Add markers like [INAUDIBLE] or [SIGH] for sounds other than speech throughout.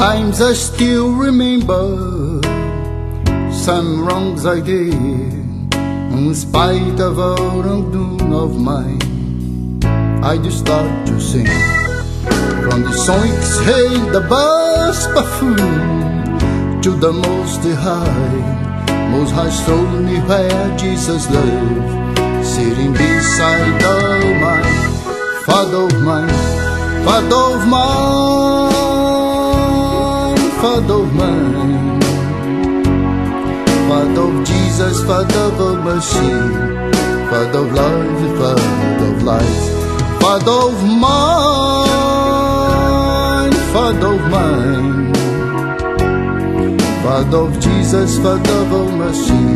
Sometimes I still remember some wrongs I did, in spite of all wrongdoing of mine. I just start to sing. From the song exhale the bass buffoon to the most high, most high throne where Jesus lived, sitting beside the mine, Father of mine, Father of mine, Father of mine. Father of Jesus, Father of mercy, Father of love, Father of light, Father of mine, Father of mine, Father of Jesus, Father of mercy,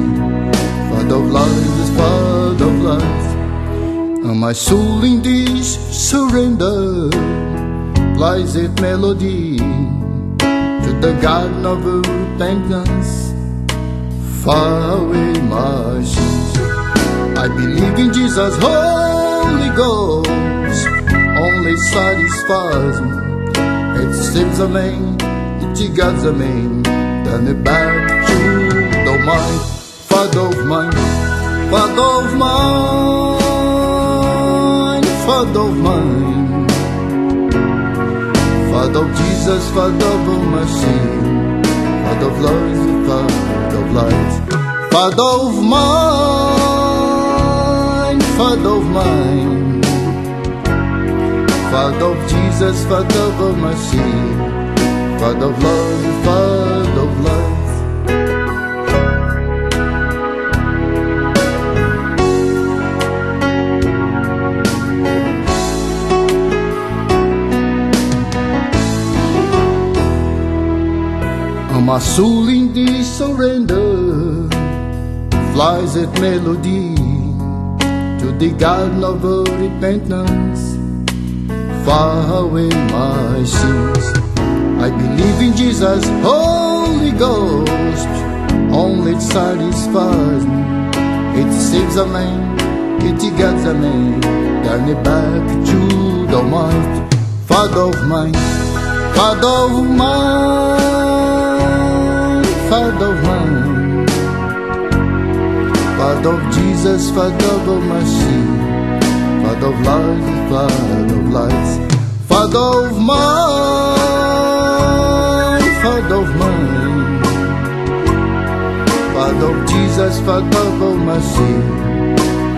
Father of life, Father of life. And my soul in this surrender lies it melody the garden of repentance. Far away sins. I believe in Jesus, Holy Ghost, only satisfies me. It saves a man, it guides a man, it back to the mind, Father of mine, Father of mine, Father of mine, Father of Jesus, Father of mercy, Father of love, Father of light, Father of mine, Father of mine, Father of Jesus, Father of mercy, Father of love, My soul in this surrender flies at melody to the garden of repentance, far away my sins. I believe in Jesus, Holy Ghost, only it satisfies me. It saves a man, it guides a man, turn it back to the mind, Father of mine, Father of mine. Father of mine, Father of Jesus, Father of mercy, Father of life, Father of light, Father of mine, Father of mine, Father of Jesus, Father of mercy,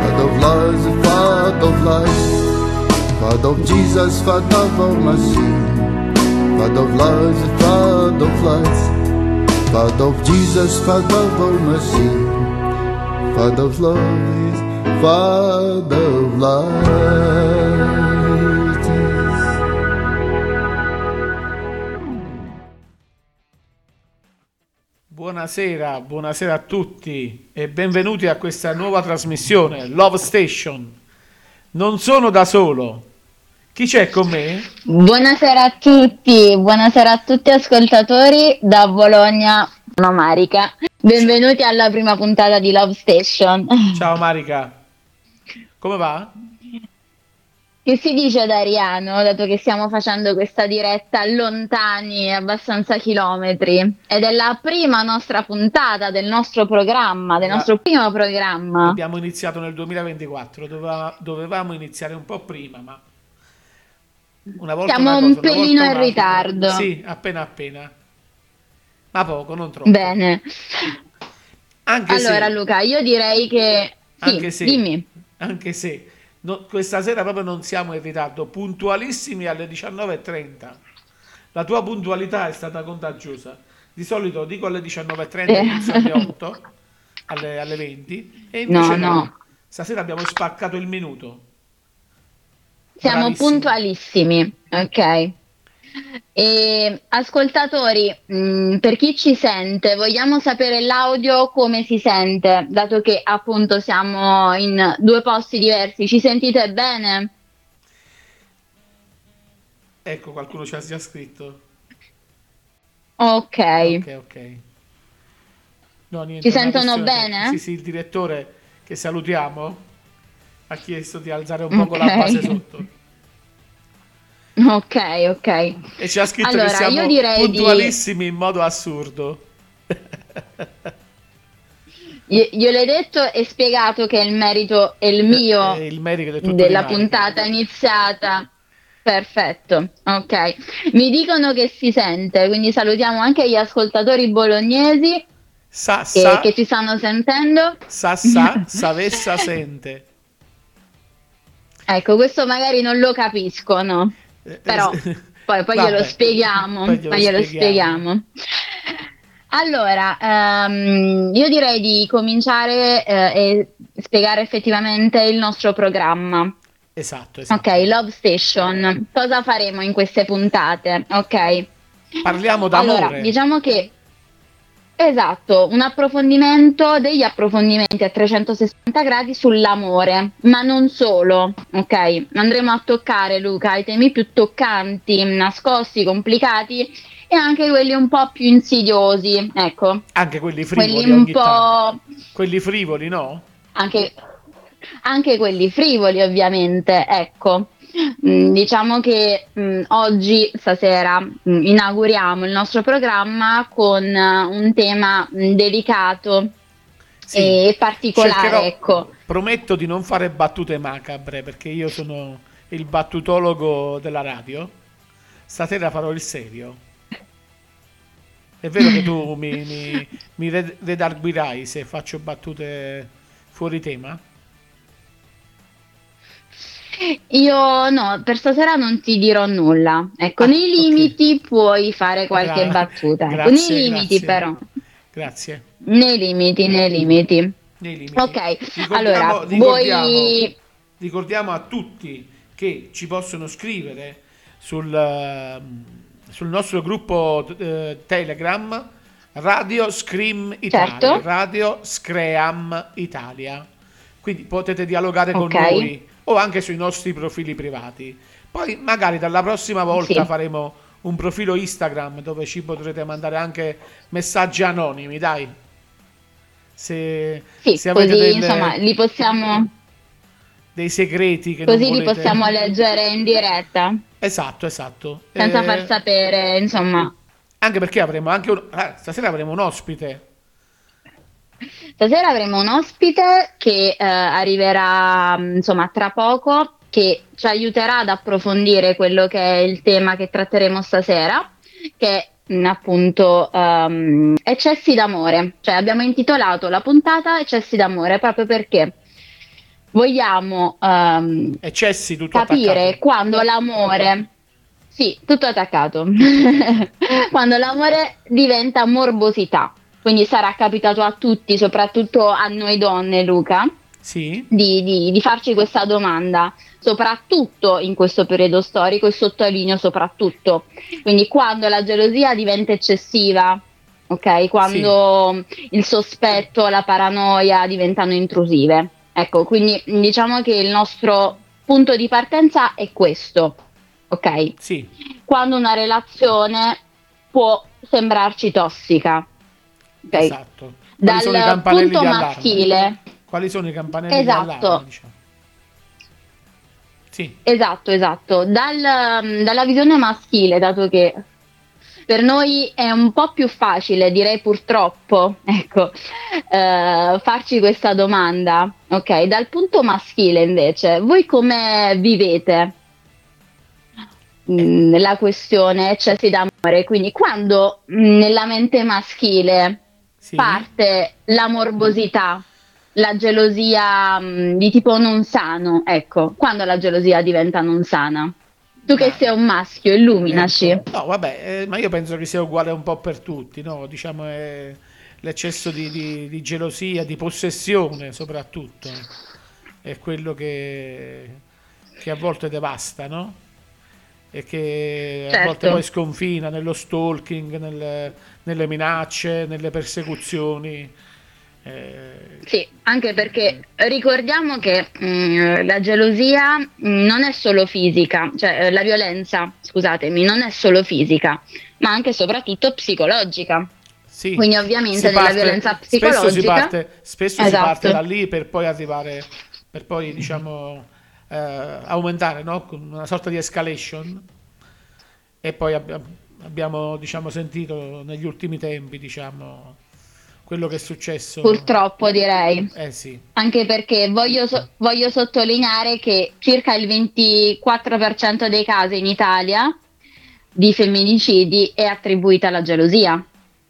Father of life, Father of life, Father of Jesus, Father of mercy, Father of life, Father of light. Father of Jesus, Father of mercy, Father of love, Father of light. Buonasera, buonasera a tutti e benvenuti a questa nuova trasmissione Love Station. Non sono da solo. Chi c'è con me? Buonasera a tutti, buonasera a tutti ascoltatori da Bologna, sono Marica. Benvenuti alla prima puntata di Love Station. Ciao Marica. Come va? Che si dice da Ariano, dato che stiamo facendo questa diretta lontani, abbastanza chilometri, ed è la prima nostra puntata del nostro programma, del nostro primo programma. Abbiamo iniziato nel 2024, doveva- dovevamo iniziare un po' prima, ma una volta Siamo una un cosa, volta pelino in ritardo. Sì, appena appena. Ma poco, non troppo. Bene. Anche Allora se, Luca, io direi che... Sì, anche se, dimmi. anche se no- questa sera proprio non siamo in ritardo, puntualissimi alle 19.30. La tua puntualità è stata contagiosa. Di solito dico alle 19.30 Eh. inizio alle 8, alle, alle 20, e invece No, no. Stasera abbiamo spaccato il minuto. Siamo puntualissimi, ok. E, ascoltatori, mh, per chi ci sente, vogliamo sapere l'audio come si sente, dato che appunto siamo in due posti diversi. Ci sentite bene? Ecco, qualcuno ci ha già scritto. Ok. Ok, ok. No, niente, Ci sentono bene? Sì, sì, il direttore che salutiamo ha chiesto di alzare un poco la base sotto. Ok, ok. E ci ha scritto Allora, che siamo io direi di- puntualissimi in modo assurdo. Io, gliel'ho detto e spiegato che il merito è il mio Eh, il merito della puntata iniziata. Perfetto, ok. Mi dicono che si sente, quindi salutiamo anche gli ascoltatori bolognesi Sa, che, sa, che ci stanno sentendo. sa, sa, [LAUGHS] savessa sente. Ecco, questo magari non lo capisco, no? Eh, Però eh, poi, poi vabbè, glielo spieghiamo. poi Poi glielo, spieghiamo. Allora, ehm, io direi di cominciare eh, e spiegare effettivamente il nostro programma. Esatto, esatto. Ok, Love Station. Cosa faremo in queste puntate? Ok. Parliamo d'amore. Allora, diciamo che esatto, un approfondimento degli approfondimenti a 360 gradi sull'amore, ma non solo, ok? Andremo a toccare, Luca, i temi più toccanti, nascosti, complicati e anche quelli un po' più insidiosi, ecco, Anche quelli frivoli quelli un tanto. po' Quelli frivoli, no? anche, anche quelli frivoli ovviamente, ecco. Mm, Diciamo che mm, oggi, stasera, mm, inauguriamo il nostro programma con eh, un tema mm, delicato Sì. e particolare, Cercherò- ecco. Prometto di non fare battute macabre perché io sono il battutologo della radio. Stasera farò il serio. È vero che tu mi, mi, mi red- redarguirai se faccio battute fuori tema? Io no, per stasera non ti dirò nulla. Ecco, Ah, nei limiti puoi fare qualche Gra- battuta. Ecco, grazie, nei limiti grazie. però. Grazie. Nei limiti, nei limiti. Nei limiti. Ok, Ricordiamo- allora, ricordiamo- voi... ricordiamo a tutti che ci possono scrivere sul, ehm, sul nostro gruppo eh, Telegram Radio Scream Italia, Certo. Radio Scream Italia. Quindi potete dialogare con Ok. noi o anche sui nostri profili privati. Poi magari dalla prossima volta Sì. faremo un profilo Instagram dove ci potrete mandare anche messaggi anonimi, dai. Se, Sì, se così delle- insomma li possiamo, dei segreti che così li possiamo leggere in diretta, Esatto, esatto. senza Eh, far sapere, insomma. Anche perché avremo anche un... ah, stasera avremo un ospite. Stasera avremo un ospite che eh, arriverà mh, insomma tra poco, che ci aiuterà ad approfondire quello che è il tema che tratteremo stasera, che è mh, appunto ehm, eccessi d'amore. Cioè abbiamo intitolato la puntata Eccessi d'amore proprio perché vogliamo ehm, Eccessi capire attaccato. quando l'amore, sì, tutto attaccato, [LAUGHS] quando l'amore diventa morbosità. Quindi sarà capitato a tutti, soprattutto a noi donne, Luca, Sì, di, di- di farci questa domanda, soprattutto in questo periodo storico e sottolineo soprattutto. Quindi quando la gelosia diventa eccessiva, ok? Quando il sospetto, la paranoia diventano intrusive. Ecco, quindi diciamo che il nostro punto di partenza è questo, ok? sì, Quando una relazione può sembrarci tossica, ok? esatto. Quali Dal punto maschile. Quali sono i campanelli Esatto. diciamo? Sì, Esatto, esatto. Dal- mm, dalla visione maschile, dato che per noi è un po' più facile, direi purtroppo, [LAUGHS] ecco, eh, farci questa domanda. Ok, dal punto maschile invece, voi come vivete mm, la questione eccessi d'amore? Quindi quando mm, nella mente maschile sì. parte la morbosità, la gelosia mh, di tipo non sano, ecco, quando la gelosia diventa non sana. Tu che sei un maschio, illuminaci. Ecco. No, vabbè, eh, ma io penso che sia uguale un po' per tutti, no? Diciamo è l'eccesso di, di- di gelosia, di possessione soprattutto, è quello che, che a volte devasta, no? E che a Certo. volte poi sconfina nello stalking, nel- nelle minacce, nelle persecuzioni. eh, Sì, anche perché ricordiamo che mh, la gelosia mh, non è solo fisica, cioè eh, la violenza, scusatemi, non è solo fisica, ma anche e soprattutto psicologica. Sì, Quindi ovviamente si nella parte- violenza Spesso si psicologica- parte, spesso si Esatto. parte da lì per poi arrivare, per poi diciamo eh, aumentare, no? Con una sorta di escalation E poi abbiamo, abbiamo diciamo, sentito negli ultimi tempi, diciamo, quello che è successo. Purtroppo direi. Eh sì. Anche perché voglio, so- voglio sottolineare che circa il 24% dei casi in Italia di femminicidi è attribuita alla gelosia.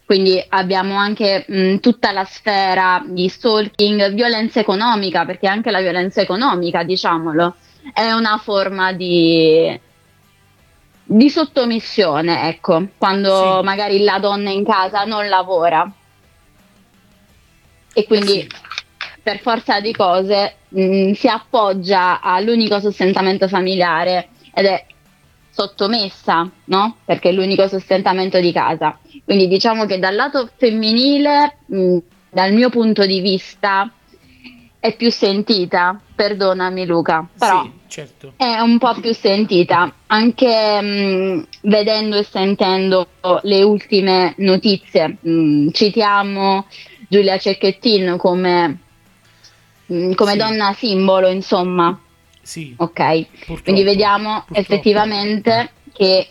Quindi abbiamo anche mh, tutta la sfera di stalking, violenza economica, perché anche la violenza economica, diciamolo, è una forma di, di sottomissione, ecco, quando Sì. magari la donna in casa non lavora. E quindi Sì. per forza di cose mh, si appoggia all'unico sostentamento familiare ed è sottomessa, no? Perché è l'unico sostentamento di casa. Quindi diciamo che dal lato femminile, mh, dal mio punto di vista, è più sentita, perdonami Luca, però Sì, certo. è un po' più sentita, anche mh, vedendo e sentendo le ultime notizie. Mh, citiamo Giulia Cecchettin come, come Sì. donna simbolo, insomma, Sì, ok? purtroppo. Quindi vediamo Purtroppo. effettivamente che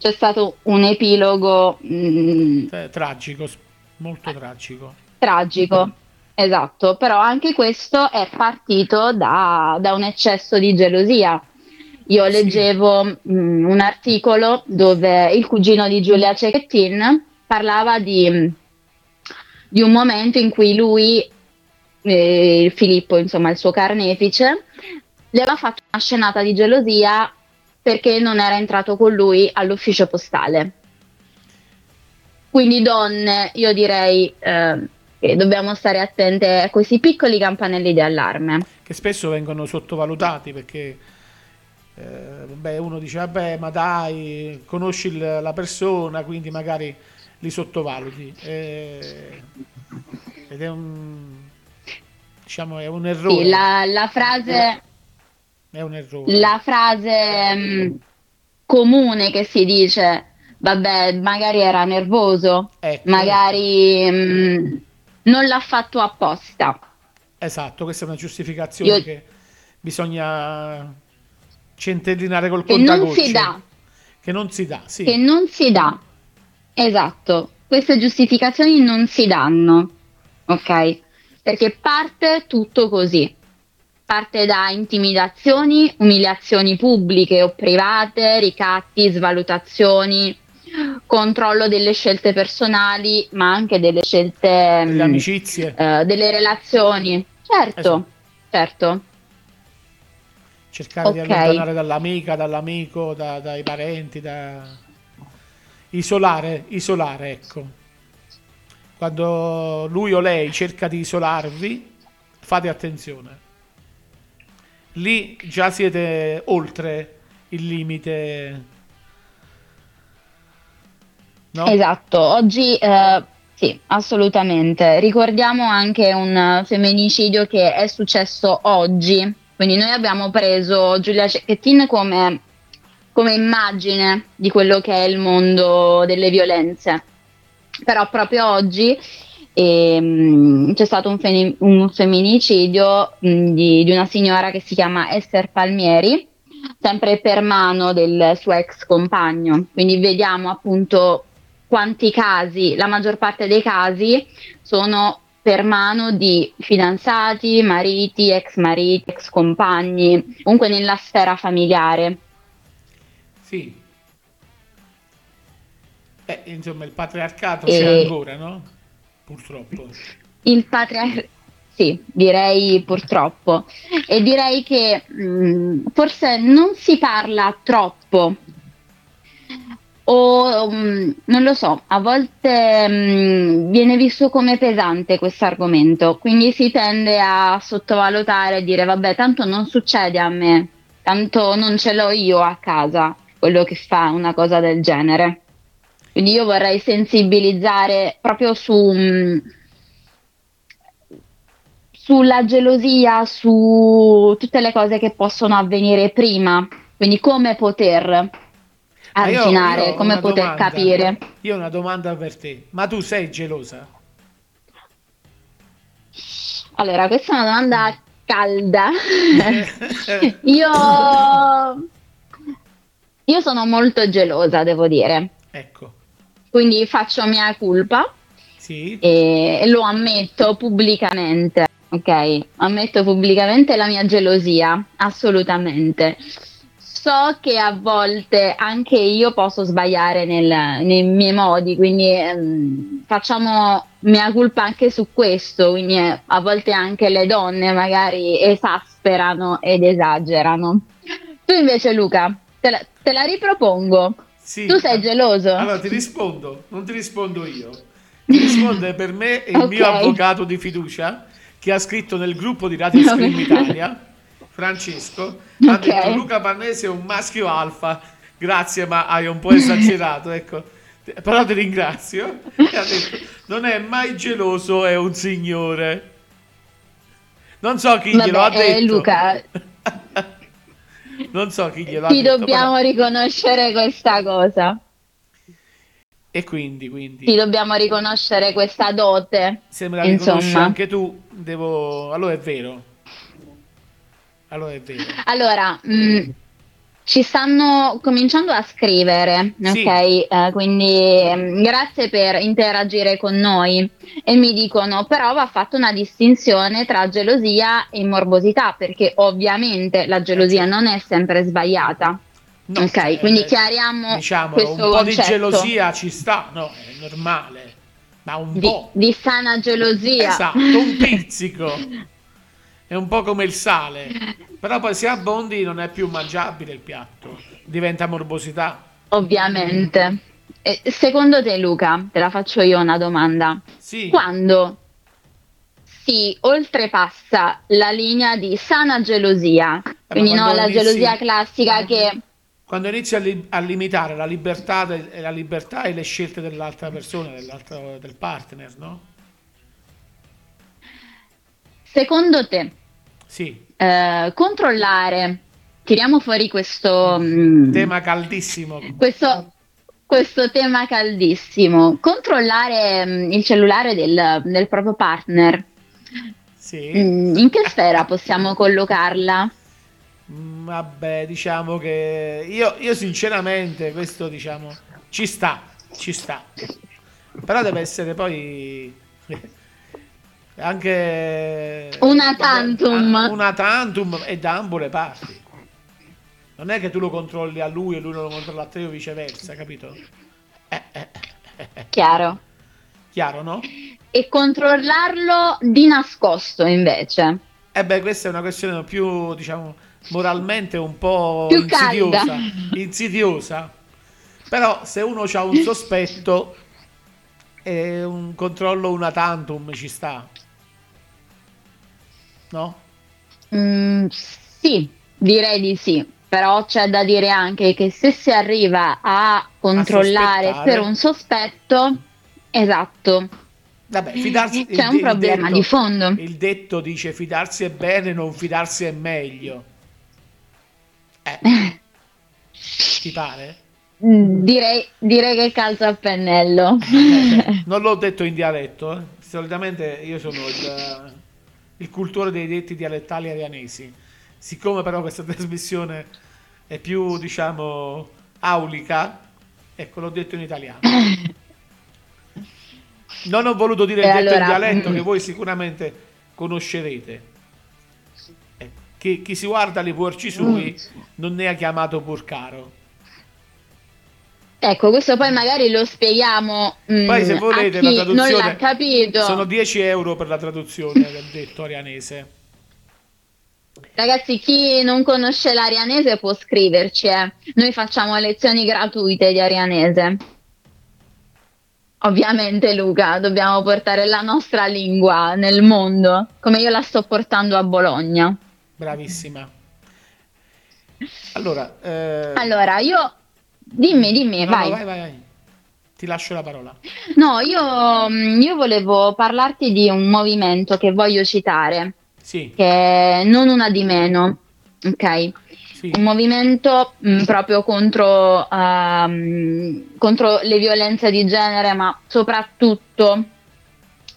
c'è stato un epilogo mh, Eh, tragico, molto tragico. tragico, [LAUGHS] esatto, però anche questo è partito da, da un eccesso di gelosia. Io Sì. leggevo mh, un articolo dove il cugino di Giulia Cecchettin parlava di, di un momento in cui lui, eh, Filippo, insomma il suo carnefice, le aveva fatto una scenata di gelosia perché non era entrato con lui all'ufficio postale. Quindi donne, io direi eh, che dobbiamo stare attente a questi piccoli campanelli di allarme. Che spesso vengono sottovalutati perché eh, vabbè, uno dice, vabbè, ma dai, conosci la persona, quindi magari li sottovaluti. Eh, ed è un, diciamo, è un errore. Sì, la, la frase, È un errore. la frase mh, comune che si dice, vabbè, magari era nervoso, Ecco, magari mh, non l'ha fatto apposta. Esatto, questa è una giustificazione Io- che bisogna centellinare col Che non si dà. Che non si dà, sì. che non si dà. Esatto, queste giustificazioni non si danno, ok? Perché parte tutto così. Parte da intimidazioni, umiliazioni pubbliche o private, ricatti, svalutazioni, controllo delle scelte personali, ma anche delle scelte Delle mh, amicizie. eh, delle relazioni. Certo, Esatto. certo. cercare di Ok. allontanare dall'amica, dall'amico, da- dai parenti, da... isolare, isolare, ecco. Quando lui o lei cerca di isolarvi, fate attenzione. Lì già siete oltre il limite. No? Esatto, oggi eh, sì, assolutamente. Ricordiamo anche un femminicidio che è successo oggi. Quindi noi abbiamo preso Giulia Cecchettin come, come immagine di quello che è il mondo delle violenze. Però proprio oggi ehm, c'è stato un, feni- un femminicidio mh, di, di una signora che si chiama Esther Palmieri, sempre per mano del suo ex compagno. Quindi vediamo appunto quanti casi, la maggior parte dei casi sono per mano di fidanzati, mariti, ex mariti, ex compagni, comunque nella sfera familiare. Sì. Eh, insomma, il patriarcato E- c'è ancora, no? Purtroppo. Il patriarcato, sì, direi purtroppo. E direi che mh, forse non si parla troppo. O mh, non lo so, a volte mh, viene visto come pesante questo argomento, quindi si tende a sottovalutare e dire vabbè, tanto non succede a me, tanto non ce l'ho io a casa, quello che fa una cosa del genere. Quindi io vorrei sensibilizzare proprio su, mh, sulla gelosia, su tutte le cose che possono avvenire prima, quindi come poter io- arginare, io ho come poter domanda. capire. Io ho una domanda per te. Ma tu sei gelosa? Allora, questa è una domanda calda. [LAUGHS] io, io sono molto gelosa, devo dire. Ecco. Quindi faccio mia colpa Sì. e lo ammetto pubblicamente. Ok, ammetto pubblicamente la mia gelosia, assolutamente. So che a volte anche io posso sbagliare nel- nei miei modi, quindi ehm, facciamo mia colpa anche su questo, quindi eh, a volte anche le donne magari esasperano ed esagerano. Tu invece Luca, te la, te la ripropongo. Sì. Tu sei geloso? Allora ti rispondo, non ti rispondo io. Ti risponde per me il mio Ok. avvocato di fiducia che ha scritto nel gruppo di Radio Scream Italia, Francesco, ha Ok. detto Luca Pannese è un maschio alfa. Grazie, ma hai un po' esagerato, [LAUGHS] ecco. Però ti ringrazio. E ha detto non è mai geloso, è un signore. Non so chi glielo ha Vabbè, eh, detto. Luca, [LAUGHS] [LAUGHS] Non so chi glielo ha ti detto. dobbiamo però- riconoscere questa cosa. E quindi, quindi. Ti dobbiamo riconoscere questa dote. Se me la riconosci Insomma. anche tu, devo... Allora è vero. Allora è vero. Allora, mh, ci stanno cominciando a scrivere, Sì. ok? Eh, quindi mh, grazie per interagire con noi e mi dicono però va fatta una distinzione tra gelosia e morbosità perché ovviamente la gelosia non è sempre sbagliata. No, ok, eh, quindi chiariamo Diciamo, questo un po' di concetto. gelosia ci sta, no, è normale. Ma un Di, po'. di sana gelosia. Esatto, un pizzico. [LAUGHS] È un po' come il sale. [LAUGHS] Però poi se abbondi non è più mangiabile il piatto. Diventa morbosità. Ovviamente. E secondo te, Luca, te la faccio io una domanda. Sì. Quando si oltrepassa la linea di sana gelosia, quindi no, la inizi- gelosia classica che Quando inizi a, li- a limitare la libertà, de- la libertà e le scelte dell'altra persona, dell'altro, del partner, no? secondo te Sì. eh, controllare, tiriamo fuori questo, mm, Tema caldissimo. questo, questo tema caldissimo, controllare mm, il cellulare del, del proprio partner, Sì. mm, in che sfera possiamo collocarla? Mm, Vabbè, diciamo che io, io sinceramente questo diciamo ci sta, ci sta. Però deve essere poi anche Una tantum. Una tantum e da ambo le parti. Non è che tu lo controlli a lui e lui non lo controlla a te o viceversa, capito? Eh, eh, eh, eh, Chiaro. chiaro, no? E controllarlo di nascosto invece. Eh beh, questa è una questione più, diciamo, moralmente un po' Più insidiosa. calda. [LAUGHS] Insidiosa. Però se uno ha un sospetto un controllo una tantum ci sta. No? Mm, sì, direi di sì. Però c'è da dire anche che se si arriva a controllare sospettare. per un sospetto, esatto, Vabbè, fidarsi c'è un il problema detto- di fondo. Il detto dice fidarsi è bene, non fidarsi è meglio. Eh, [LAUGHS] ti pare? Mm, Direi, direi che calza a pennello. [LAUGHS] Non l'ho detto in dialetto, eh. solitamente io sono il, il cultore dei detti dialettali arianesi. Siccome però questa [LAUGHS] trasmissione è più, diciamo, aulica, ecco, l'ho detto in italiano. [COUGHS] Non ho voluto dire il allora- dialetto che voi sicuramente conoscerete. Eh, Chi, chi si guarda li porci sui non ne ha chiamato Burcaro. Ecco, questo poi magari lo spieghiamo mm, Poi se volete la chi non traduzione l'ha capito. sono 10 euro per la traduzione del detto arianese. Ragazzi, chi non conosce l'arianese può scriverci, eh. Noi facciamo lezioni gratuite di arianese. Ovviamente, Luca, dobbiamo portare la nostra lingua nel mondo, come io la sto portando a Bologna. Bravissima. Allora, eh, Allora, io... Dimmi, dimmi, no, no, vai. vai, vai, vai. Ti lascio la parola. No, io, mm, io volevo parlarti di un movimento che voglio citare, Sì, che è non una di meno, ok? sì. un movimento mh, proprio contro, ehm, contro le violenze di genere, ma soprattutto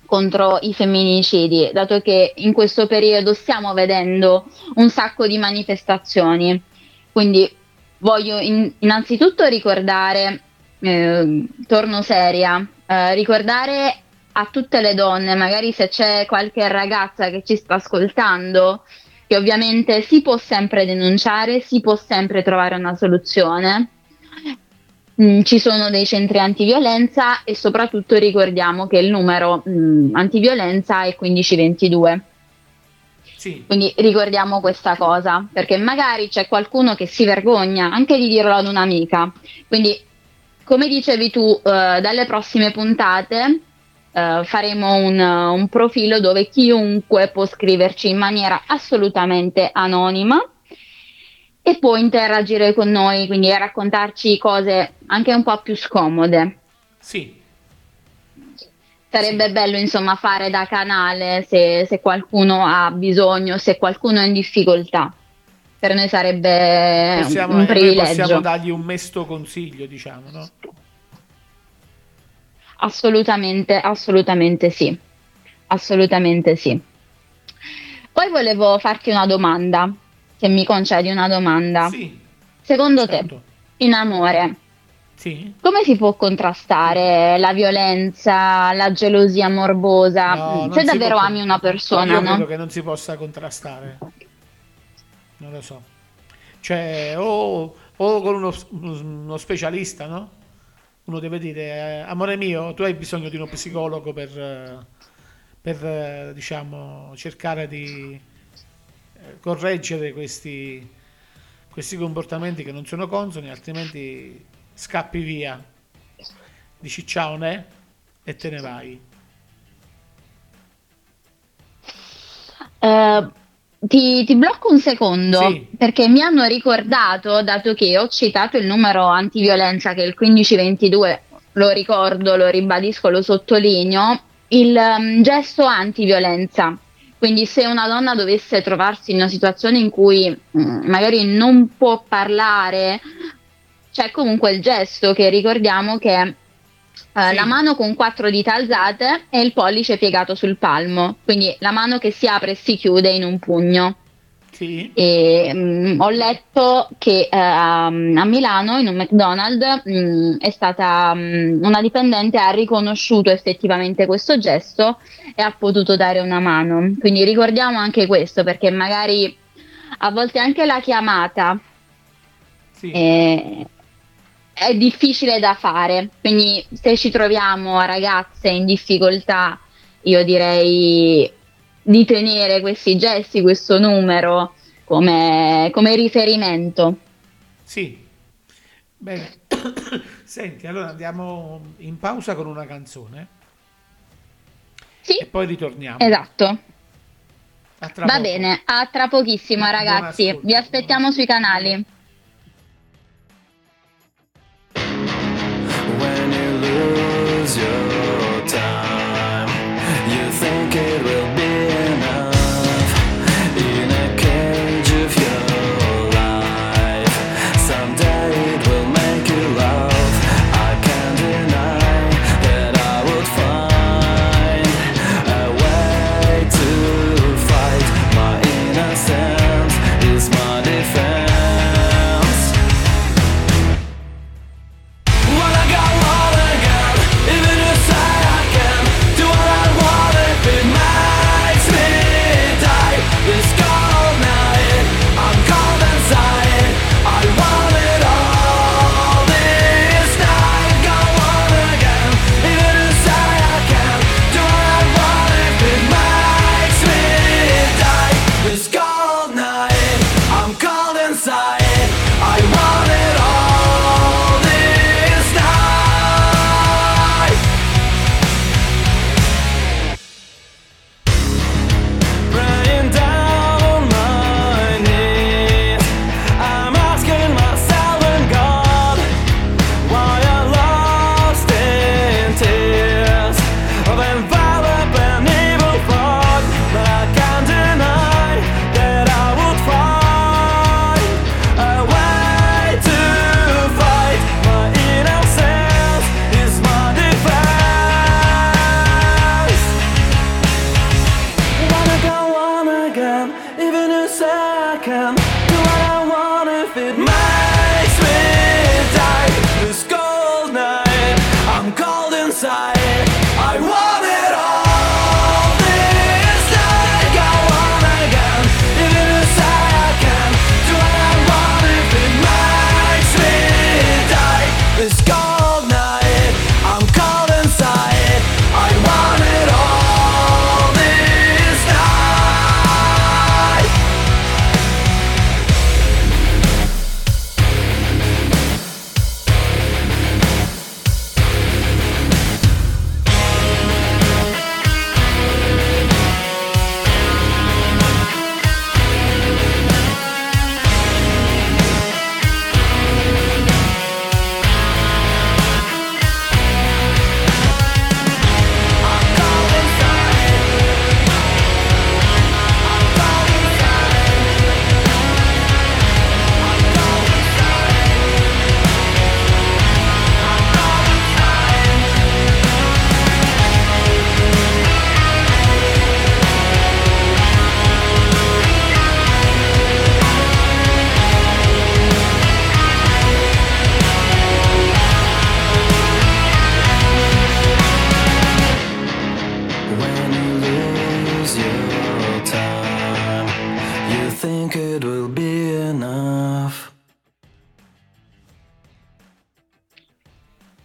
contro i femminicidi, dato che in questo periodo stiamo vedendo un sacco di manifestazioni. Quindi voglio in, innanzitutto ricordare, eh, torno seria, eh, ricordare a tutte le donne, magari se c'è qualche ragazza che ci sta ascoltando, che ovviamente si può sempre denunciare, si può sempre trovare una soluzione. Mm, ci sono dei centri antiviolenza e soprattutto ricordiamo che il numero mm, antiviolenza è 1522. Sì. Quindi ricordiamo questa cosa, perché magari c'è qualcuno che si vergogna anche di dirlo ad un'amica. Quindi, come dicevi tu, eh, dalle prossime puntate eh, faremo un, un profilo dove chiunque può scriverci in maniera assolutamente anonima e può interagire con noi, quindi raccontarci cose anche un po' più scomode. Sì. Sarebbe bello insomma fare da canale se, se, qualcuno ha bisogno, se qualcuno è in difficoltà. Per noi sarebbe possiamo, un privilegio. Possiamo dargli un mesto consiglio, diciamo, no? Assolutamente, assolutamente sì. Assolutamente sì. Poi volevo farti una domanda, se mi concedi una domanda. Sì. Secondo certo. te, in amore, sì. come si può contrastare la violenza, la gelosia morbosa? No, se davvero ami una persona, io no? credo che non si possa contrastare. Non lo so. Cioè, o, o con uno, uno specialista, no? uno deve dire, eh, amore mio, tu hai bisogno di uno psicologo per, eh, per eh, diciamo, cercare di correggere questi, questi comportamenti che non sono consoni, altrimenti scappi via, dici ciao ne e te ne vai. Uh, ti, ti, blocco un secondo sì. perché mi hanno ricordato, dato che ho citato il numero antiviolenza che è il 1522, lo ricordo, lo ribadisco, lo sottolineo, il um, gesto antiviolenza. Quindi se una donna dovesse trovarsi in una situazione in cui um, magari non può parlare, c'è comunque il gesto che ricordiamo che Uh, sì. la mano con quattro dita alzate e il pollice piegato sul palmo, quindi la mano che si apre e si chiude in un pugno. Sì. E, um, ho letto che uh, a Milano in un McDonald's um, è stata um, una dipendente ha riconosciuto effettivamente questo gesto e ha potuto dare una mano. Quindi ricordiamo anche questo perché magari a volte anche la chiamata sì. è, è difficile da fare, quindi se ci troviamo ragazze in difficoltà, io direi di tenere questi gesti, questo numero come, come riferimento. Sì, bene. [COUGHS] Senti, allora andiamo in pausa con una canzone. Sì. E poi ritorniamo. Esatto. Va poco. bene, a tra pochissimo ragazzi. Vi aspettiamo sui canali.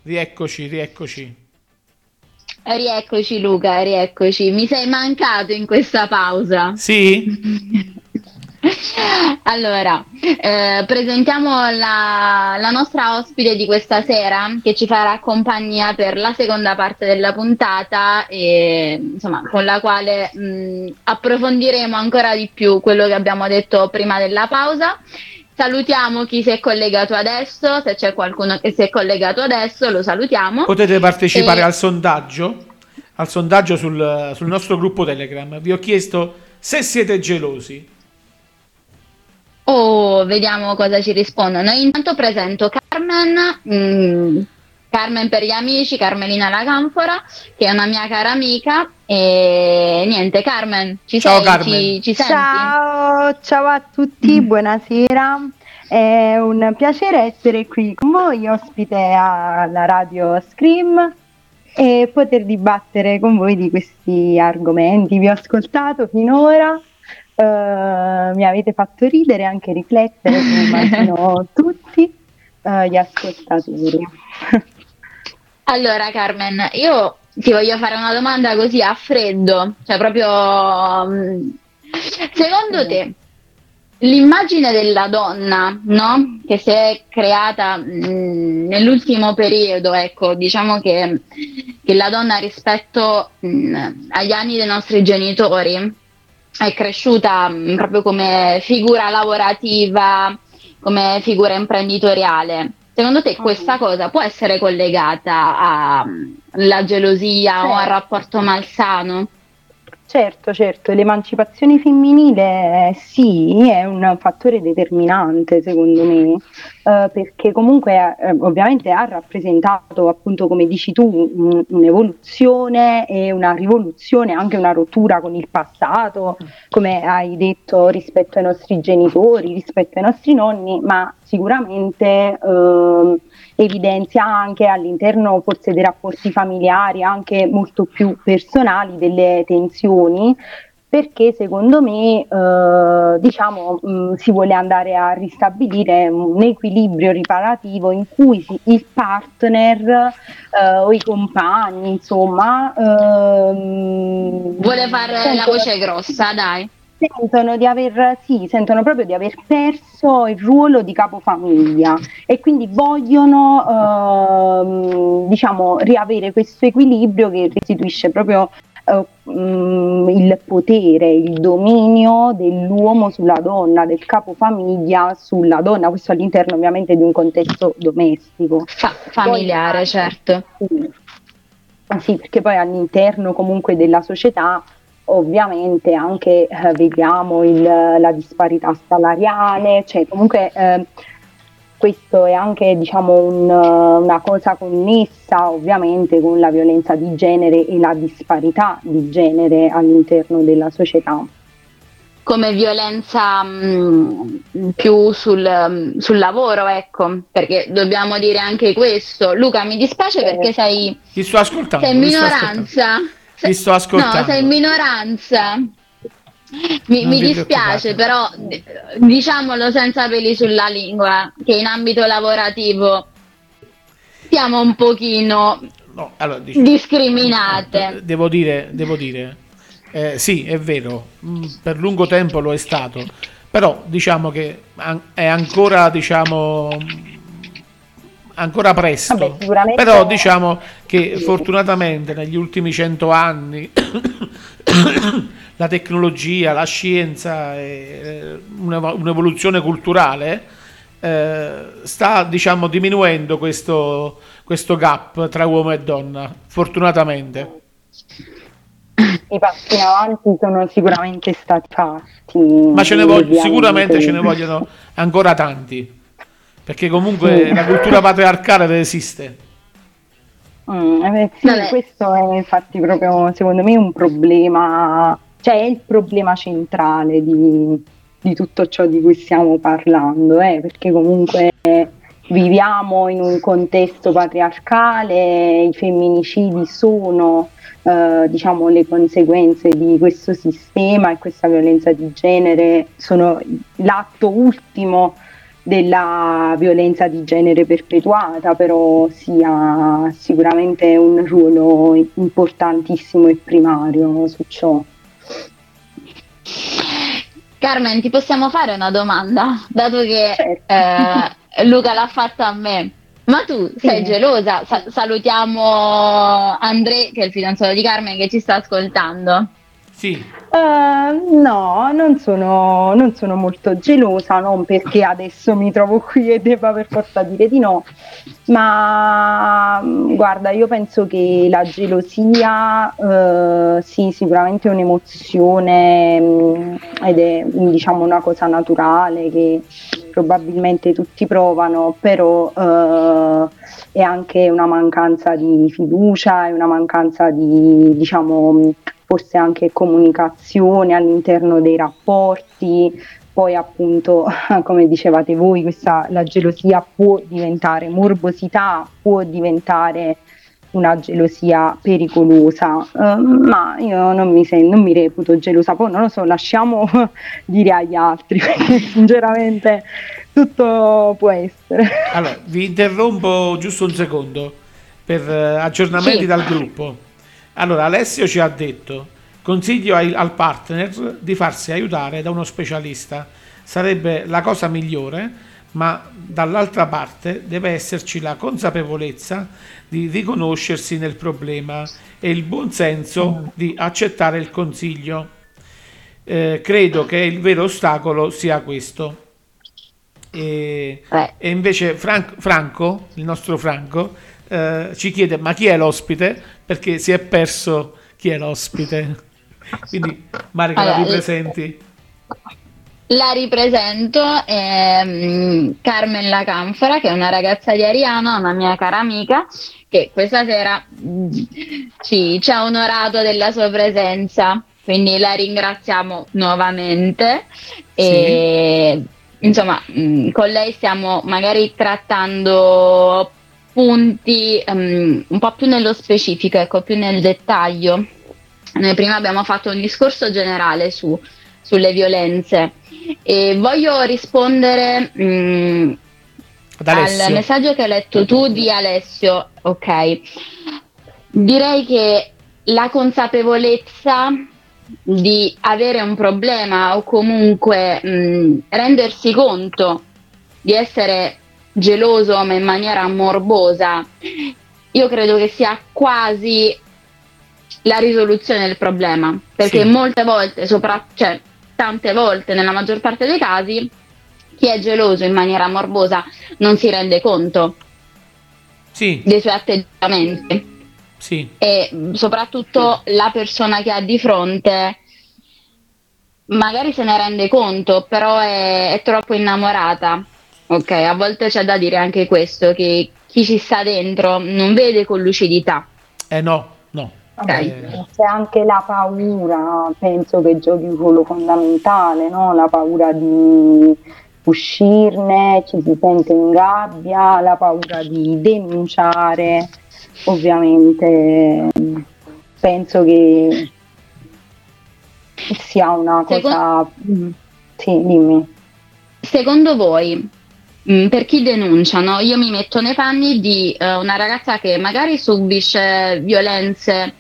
Rieccoci, rieccoci. Rieccoci Luca, rieccoci. Mi sei mancato in questa pausa. Sì? [LAUGHS] allora, eh, presentiamo la, la, nostra ospite di questa sera che ci farà compagnia per la seconda parte della puntata e insomma con la quale mh, approfondiremo ancora di più quello che abbiamo detto prima della pausa Salutiamo chi si è collegato adesso, se c'è qualcuno che si è collegato adesso lo salutiamo. Potete partecipare e... al sondaggio, al sondaggio sul, sul, nostro gruppo Telegram. Vi ho chiesto se siete gelosi. Oh, vediamo cosa ci rispondono. Intanto presento Carmen, mm, Carmen per gli amici, Carmelina la Canfora, che è una mia cara amica. E niente, Carmen, ci ciao, sei? Carmen. Ci, ci ciao, ciao a tutti, mm. buonasera. È un piacere essere qui con voi, ospite alla radio Scream e poter dibattere con voi di questi argomenti. Vi ho ascoltato finora, uh, mi avete fatto ridere e anche riflettere, [LAUGHS] come immagino tutti uh, gli ascoltatori. Allora Carmen, io ti voglio fare una domanda così a freddo, cioè proprio mm, secondo te l'immagine della donna, no? Che si è creata mh, mm, nell'ultimo periodo, ecco, diciamo che, che la donna rispetto mh, mm, agli anni dei nostri genitori è cresciuta mh, proprio come figura lavorativa, come figura imprenditoriale. Secondo te questa cosa può essere collegata alla gelosia o al rapporto malsano? Certo, certo, l'emancipazione femminile sì, è un fattore determinante secondo me, eh, perché comunque eh, ovviamente ha rappresentato appunto come dici tu un, un'evoluzione e una rivoluzione, anche una rottura con il passato, come hai detto rispetto ai nostri genitori, rispetto ai nostri nonni, ma sicuramente eh, evidenzia anche all'interno forse dei rapporti familiari, anche molto più personali, delle tensioni perché secondo me eh, diciamo, mh, mm, si vuole andare a ristabilire un equilibrio riparativo in cui si, il partner eh, o i compagni insomma ehm, vuole fare la voce grossa dai sentono di aver, sì, sentono proprio di aver perso il ruolo di capofamiglia e quindi vogliono ehm, diciamo riavere questo equilibrio che restituisce proprio eh, mm, il potere, il dominio dell'uomo sulla donna, del capofamiglia sulla donna, questo all'interno ovviamente di un contesto domestico. Fa- familiare, poi, certo. Sì. sì, perché poi all'interno comunque della società ovviamente anche eh, vediamo il, la disparità salariale, cioè comunque eh, questo è anche diciamo, un, una cosa connessa ovviamente con la violenza di genere e la disparità di genere all'interno della società. come violenza mh, mm, più sul, mm, sul, lavoro, ecco, perché dobbiamo dire anche questo. Luca, mi dispiace perché sei, Ti sto ascoltando, sei in minoranza. Ti sto ascoltando. No, sei in minoranza. Mi, mi dispiace, però diciamolo senza peli sulla lingua, che in ambito lavorativo siamo un pochino no, allora, diciamo, discriminate. Devo dire, devo dire eh, sì, è vero, mm, per lungo tempo lo è stato, però diciamo che è ancora, diciamo, ancora presto. Vabbè, però diciamo che sì. fortunatamente negli ultimi cento anni [COUGHS] la tecnologia, la scienza e un'evoluzione culturale eh, sta diciamo diminuendo questo, questo gap tra uomo e donna, fortunatamente i passi in avanti sono sicuramente stati fatti. Ma ce ne voglio, sicuramente ce ne vogliono ancora tanti, perché comunque sì. la cultura patriarcale esiste. Mm, eh, sì, questo è infatti proprio secondo me un problema, cioè è il problema centrale di, di tutto ciò di cui stiamo parlando, eh, perché comunque viviamo in un contesto patriarcale, i femminicidi sono eh, diciamo, le conseguenze di questo sistema e questa violenza di genere sono l'atto ultimo della violenza di genere perpetuata, però sia sicuramente un ruolo importantissimo e primario su ciò. Carmen, ti possiamo fare una domanda, dato che certo. eh, Luca l'ha fatta a me. Ma tu sei sì. gelosa? Sa- salutiamo Andrea, che è il fidanzato di Carmen, che ci sta ascoltando. Sì. Uh, no, non sono, non sono, molto gelosa, non perché adesso mi trovo qui e debba per forza dire di no, ma guarda, io penso che la gelosia uh, sì, sicuramente è un'emozione mh, ed è diciamo una cosa naturale che probabilmente tutti provano, però uh, è anche una mancanza di fiducia, è una mancanza di diciamo forse anche comunicazione all'interno dei rapporti, poi appunto [LAUGHS] come dicevate voi questa, la gelosia può diventare morbosità, può diventare una gelosia pericolosa, uh, ma io non mi, sen- non mi reputo gelosa, poi non lo so, lasciamo [LAUGHS] dire agli altri, [LAUGHS] perché sinceramente tutto può essere. Allora, vi interrompo giusto un secondo per uh, aggiornamenti sì. dal gruppo. Allora, Alessio ci ha detto, consiglio ai, al partner di farsi aiutare da uno specialista, sarebbe la cosa migliore, ma dall'altra parte deve esserci la consapevolezza di riconoscersi nel problema e il buon senso di accettare il consiglio. Eh, credo che il vero ostacolo sia questo. E, eh. e invece Fran- Franco, il nostro Franco, eh, ci chiede ma chi è l'ospite perché si è perso chi è l'ospite quindi Marica allora, la ripresenti? La ripresento ehm, Carmen La Canfora che è una ragazza di Ariano una mia cara amica che questa sera mm, ci, ci ha onorato della sua presenza. Quindi la ringraziamo nuovamente. E sì. insomma mm, con lei stiamo magari trattando punti um, un po' più nello specifico, ecco, più nel dettaglio. Noi prima abbiamo fatto un discorso generale su, sulle violenze e voglio rispondere um, al messaggio che hai letto tu di Alessio. Ok, direi che la consapevolezza di avere un problema o comunque mh, rendersi conto di essere geloso ma in maniera morbosa, io credo che sia quasi la risoluzione del problema, perché sì. molte volte, sopra, cioè tante volte, nella maggior parte dei casi, chi è geloso in maniera morbosa non si rende conto sì. dei suoi atteggiamenti. Sì. E soprattutto la persona che ha di fronte magari se ne rende conto, però è, è troppo innamorata Ok, a volte c'è da dire anche questo, che chi ci sta dentro non vede con lucidità. Eh no, no. Okay. C'è anche la paura, penso che giochi un ruolo fondamentale, no? la paura di uscirne, ci si sente in gabbia, la paura di denunciare, ovviamente penso che sia una cosa... Secondo... Sì, dimmi. Secondo voi, mm, per chi denunciano, io mi metto nei panni di uh, una ragazza che magari subisce violenze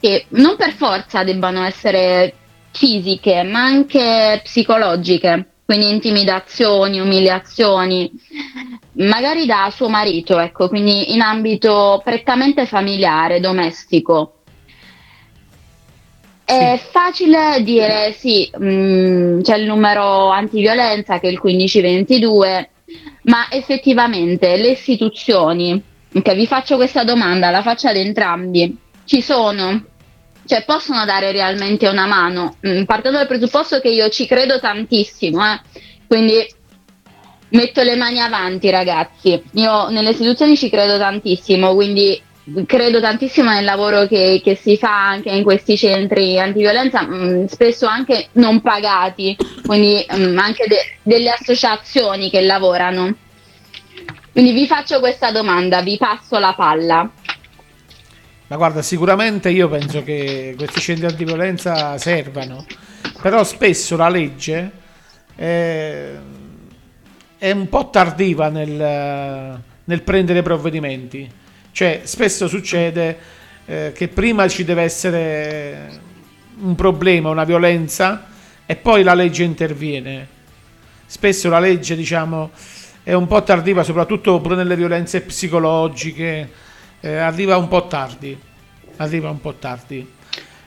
che non per forza debbano essere fisiche, ma anche psicologiche, quindi intimidazioni, umiliazioni, magari da suo marito, ecco, quindi in ambito prettamente familiare, domestico. È facile dire sì, mh, mm, c'è il numero antiviolenza che è il 1522, ma effettivamente le istituzioni, okay, vi faccio questa domanda, la faccio ad entrambi, ci sono, cioè possono dare realmente una mano, mm, partendo dal presupposto che io ci credo tantissimo, eh? quindi metto le mani avanti ragazzi, io nelle istituzioni ci credo tantissimo, quindi credo tantissimo nel lavoro che, che, si fa anche in questi centri antiviolenza, mh, mm, spesso anche non pagati, quindi mh, mm, anche de- delle associazioni che lavorano. Quindi vi faccio questa domanda, vi passo la palla. Ma guarda, sicuramente io penso che questi centri antiviolenza servano, però spesso la legge è, è un po' tardiva nel, nel prendere provvedimenti cioè, spesso succede eh, che prima ci deve essere un problema, una violenza, e poi la legge interviene. Spesso la legge, diciamo, è un po' tardiva, soprattutto pure nelle violenze psicologiche, eh, arriva un po' tardi. Arriva un po' tardi.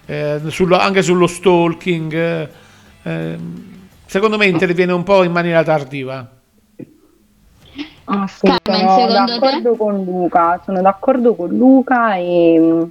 Eh, sullo, anche sullo stalking, eh, secondo me interviene un po' in maniera tardiva. Ah, sì, Carmen, sono d'accordo te? con Luca, sono d'accordo con Luca e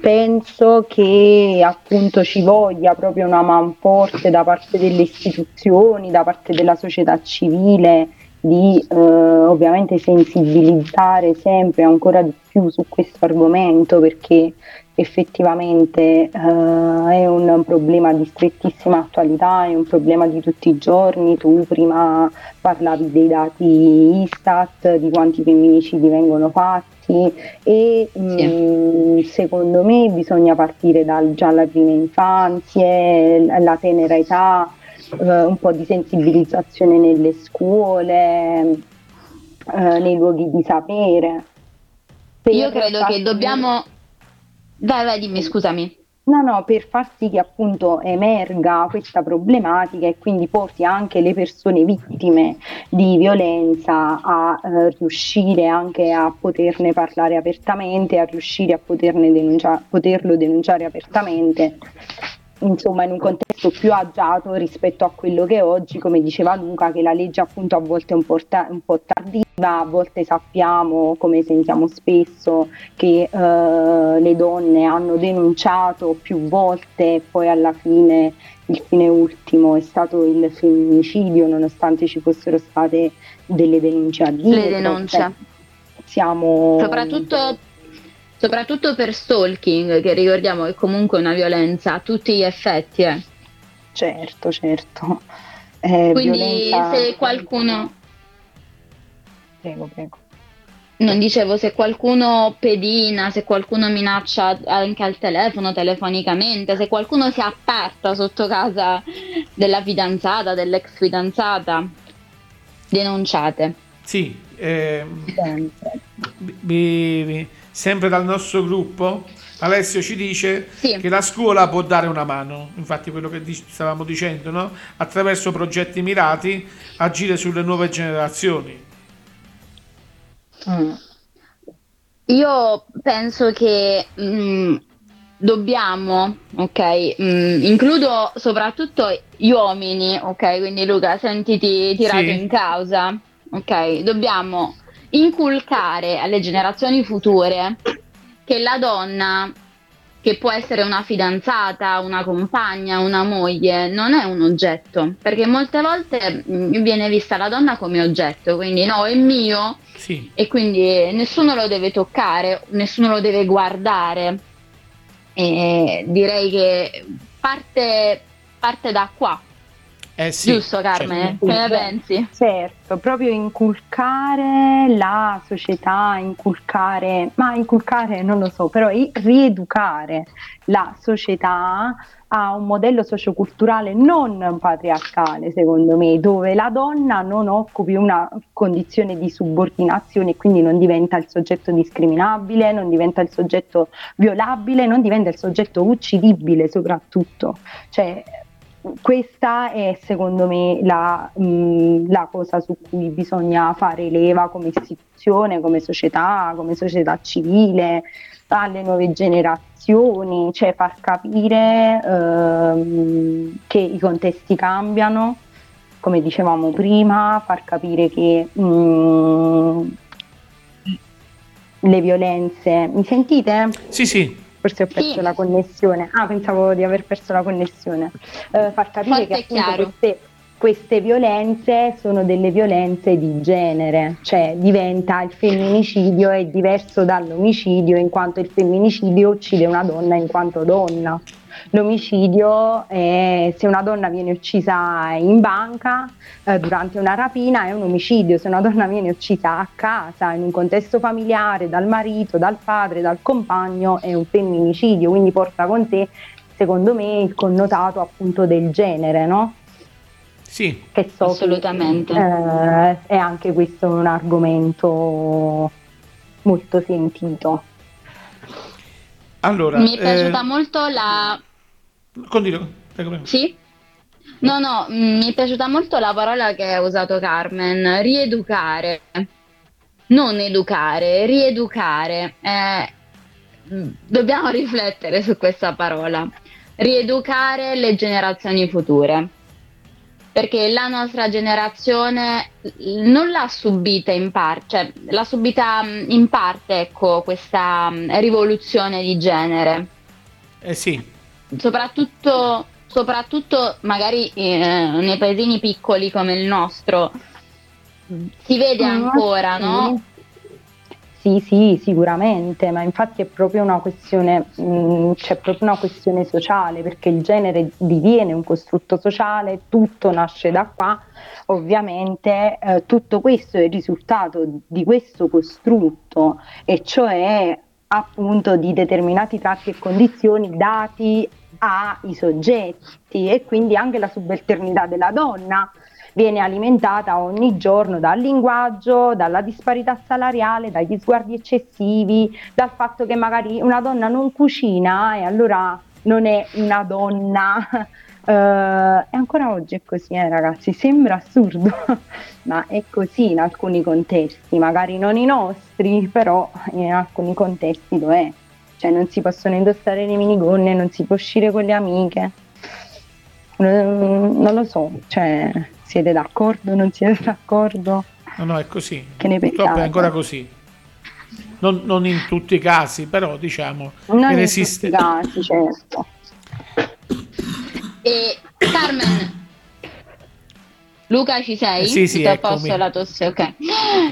penso che appunto ci voglia proprio una man forte da parte delle istituzioni, da parte della società civile di eh, ovviamente sensibilizzare sempre ancora di più su questo argomento perché effettivamente eh, è un problema di strettissima attualità, è un problema di tutti i giorni. Tu prima parlavi dei dati Istat, di quanti femminicidi vengono fatti e sì. mh, mm, secondo me bisogna partire dal, già alla prima infanzia, la tenera età, eh, un po' di sensibilizzazione nelle scuole, eh, nei luoghi di sapere. Io credo che dobbiamo Vai, vai, dimmi, scusami. No, no, per far sì che appunto emerga questa problematica e quindi porti anche le persone vittime di violenza a eh, riuscire anche a poterne parlare apertamente, a riuscire a poterne denuncia- poterlo denunciare apertamente insomma in un contesto più agiato rispetto a quello che oggi, come diceva Luca, che la legge appunto a volte è un po', ta- un po tardiva, a volte sappiamo, come sentiamo spesso, che eh, le donne hanno denunciato più volte e poi alla fine il fine ultimo è stato il femminicidio, nonostante ci fossero state delle denunce a dire. Le denunce. Cioè, siamo... Soprattutto soprattutto per stalking, che ricordiamo che comunque è una violenza a tutti gli effetti. Eh. Certo, certo. Eh, Quindi violenza... se qualcuno... Prego, prego. Non dicevo, se qualcuno pedina, se qualcuno minaccia anche al telefono, telefonicamente, se qualcuno si apparta sotto casa della fidanzata, dell'ex fidanzata, denunciate. Sì, eh, vi, vi, sempre dal nostro gruppo, Alessio ci dice sì. che la scuola può dare una mano, infatti quello che stavamo dicendo, no? attraverso progetti mirati, agire sulle nuove generazioni. Mm. Io penso che mm, dobbiamo, ok, mm, includo soprattutto gli uomini, ok, quindi Luca, sentiti tirato sì. in causa, ok, dobbiamo inculcare alle generazioni future che la donna, che può essere una fidanzata, una compagna, una moglie, non è un oggetto, perché molte volte mm, viene vista la donna come oggetto, quindi no, è mio sì. e quindi nessuno lo deve toccare, nessuno lo deve guardare. E direi che parte, parte da qua. Eh sì, Giusto Carmen? certo. Che ne pensi? Certo, proprio inculcare la società, inculcare, ma inculcare non lo so, però rieducare la società a un modello socioculturale non patriarcale, secondo me, dove la donna non occupi una condizione di subordinazione e quindi non diventa il soggetto discriminabile, non diventa il soggetto violabile, non diventa il soggetto uccidibile soprattutto. Cioè, questa è secondo me la, mh, la cosa su cui bisogna fare leva come istituzione, come società, come società civile, alle nuove generazioni, cioè far capire ehm, che i contesti cambiano, come dicevamo prima, far capire che mh, le violenze... Mi sentite? Sì, sì, Forse ho perso Sì. la connessione. Ah, pensavo di aver perso la connessione. Eh, far capire Forte che appunto queste, queste violenze sono delle violenze di genere, cioè diventa il femminicidio è diverso dall'omicidio in quanto il femminicidio uccide una donna in quanto donna. L'omicidio è se una donna viene uccisa in banca eh, durante una rapina è un omicidio, se una donna viene uccisa a casa in un contesto familiare dal marito, dal padre, dal compagno è un femminicidio, quindi porta con sé secondo me il connotato appunto del genere, no? sì. Che so che, Assolutamente. eh, è anche questo un argomento molto sentito. Allora, Mi è piaciuta eh, molto la... continua, prego. Sì? No, no, mm, mi è piaciuta molto la parola che ha usato Carmen, rieducare. Non educare, rieducare. Eh, mm, dobbiamo [LAUGHS] riflettere su questa parola. Rieducare le generazioni future. Perché la nostra generazione non l'ha subita in parte, cioè l'ha subita mm, in parte, ecco, questa mm, rivoluzione di genere Eh sì, soprattutto, soprattutto magari eh, nei paesini piccoli come il nostro si vede ancora, sì. no? Sì, sì, sicuramente, ma infatti è proprio una questione, mh, c'è proprio una questione sociale, perché il genere diviene un costrutto sociale, tutto nasce da qua, ovviamente eh, tutto questo è il risultato di questo costrutto, e cioè appunto di determinati tratti e condizioni dati ai soggetti e quindi anche la subalternità della donna viene alimentata ogni giorno dal linguaggio, dalla disparità salariale, dagli sguardi eccessivi, dal fatto che magari una donna non cucina e allora non è una donna. [LAUGHS] Eh, e ancora oggi è così, eh, ragazzi, sembra assurdo, [LAUGHS] ma è così in alcuni contesti, magari non i nostri, però in alcuni contesti lo è. Cioè non si possono indossare le minigonne, non si può uscire con le amiche. Mm, Non lo so, cioè siete d'accordo, non siete d'accordo? no, no, è così. Che ne Purtroppo è pensate? ancora così. Non, non in tutti i casi, però diciamo Non che in resiste. tutti i casi, certo. E Carmen, Luca ci sei? Eh, sì, sì, Tutto a posto la tosse, ok.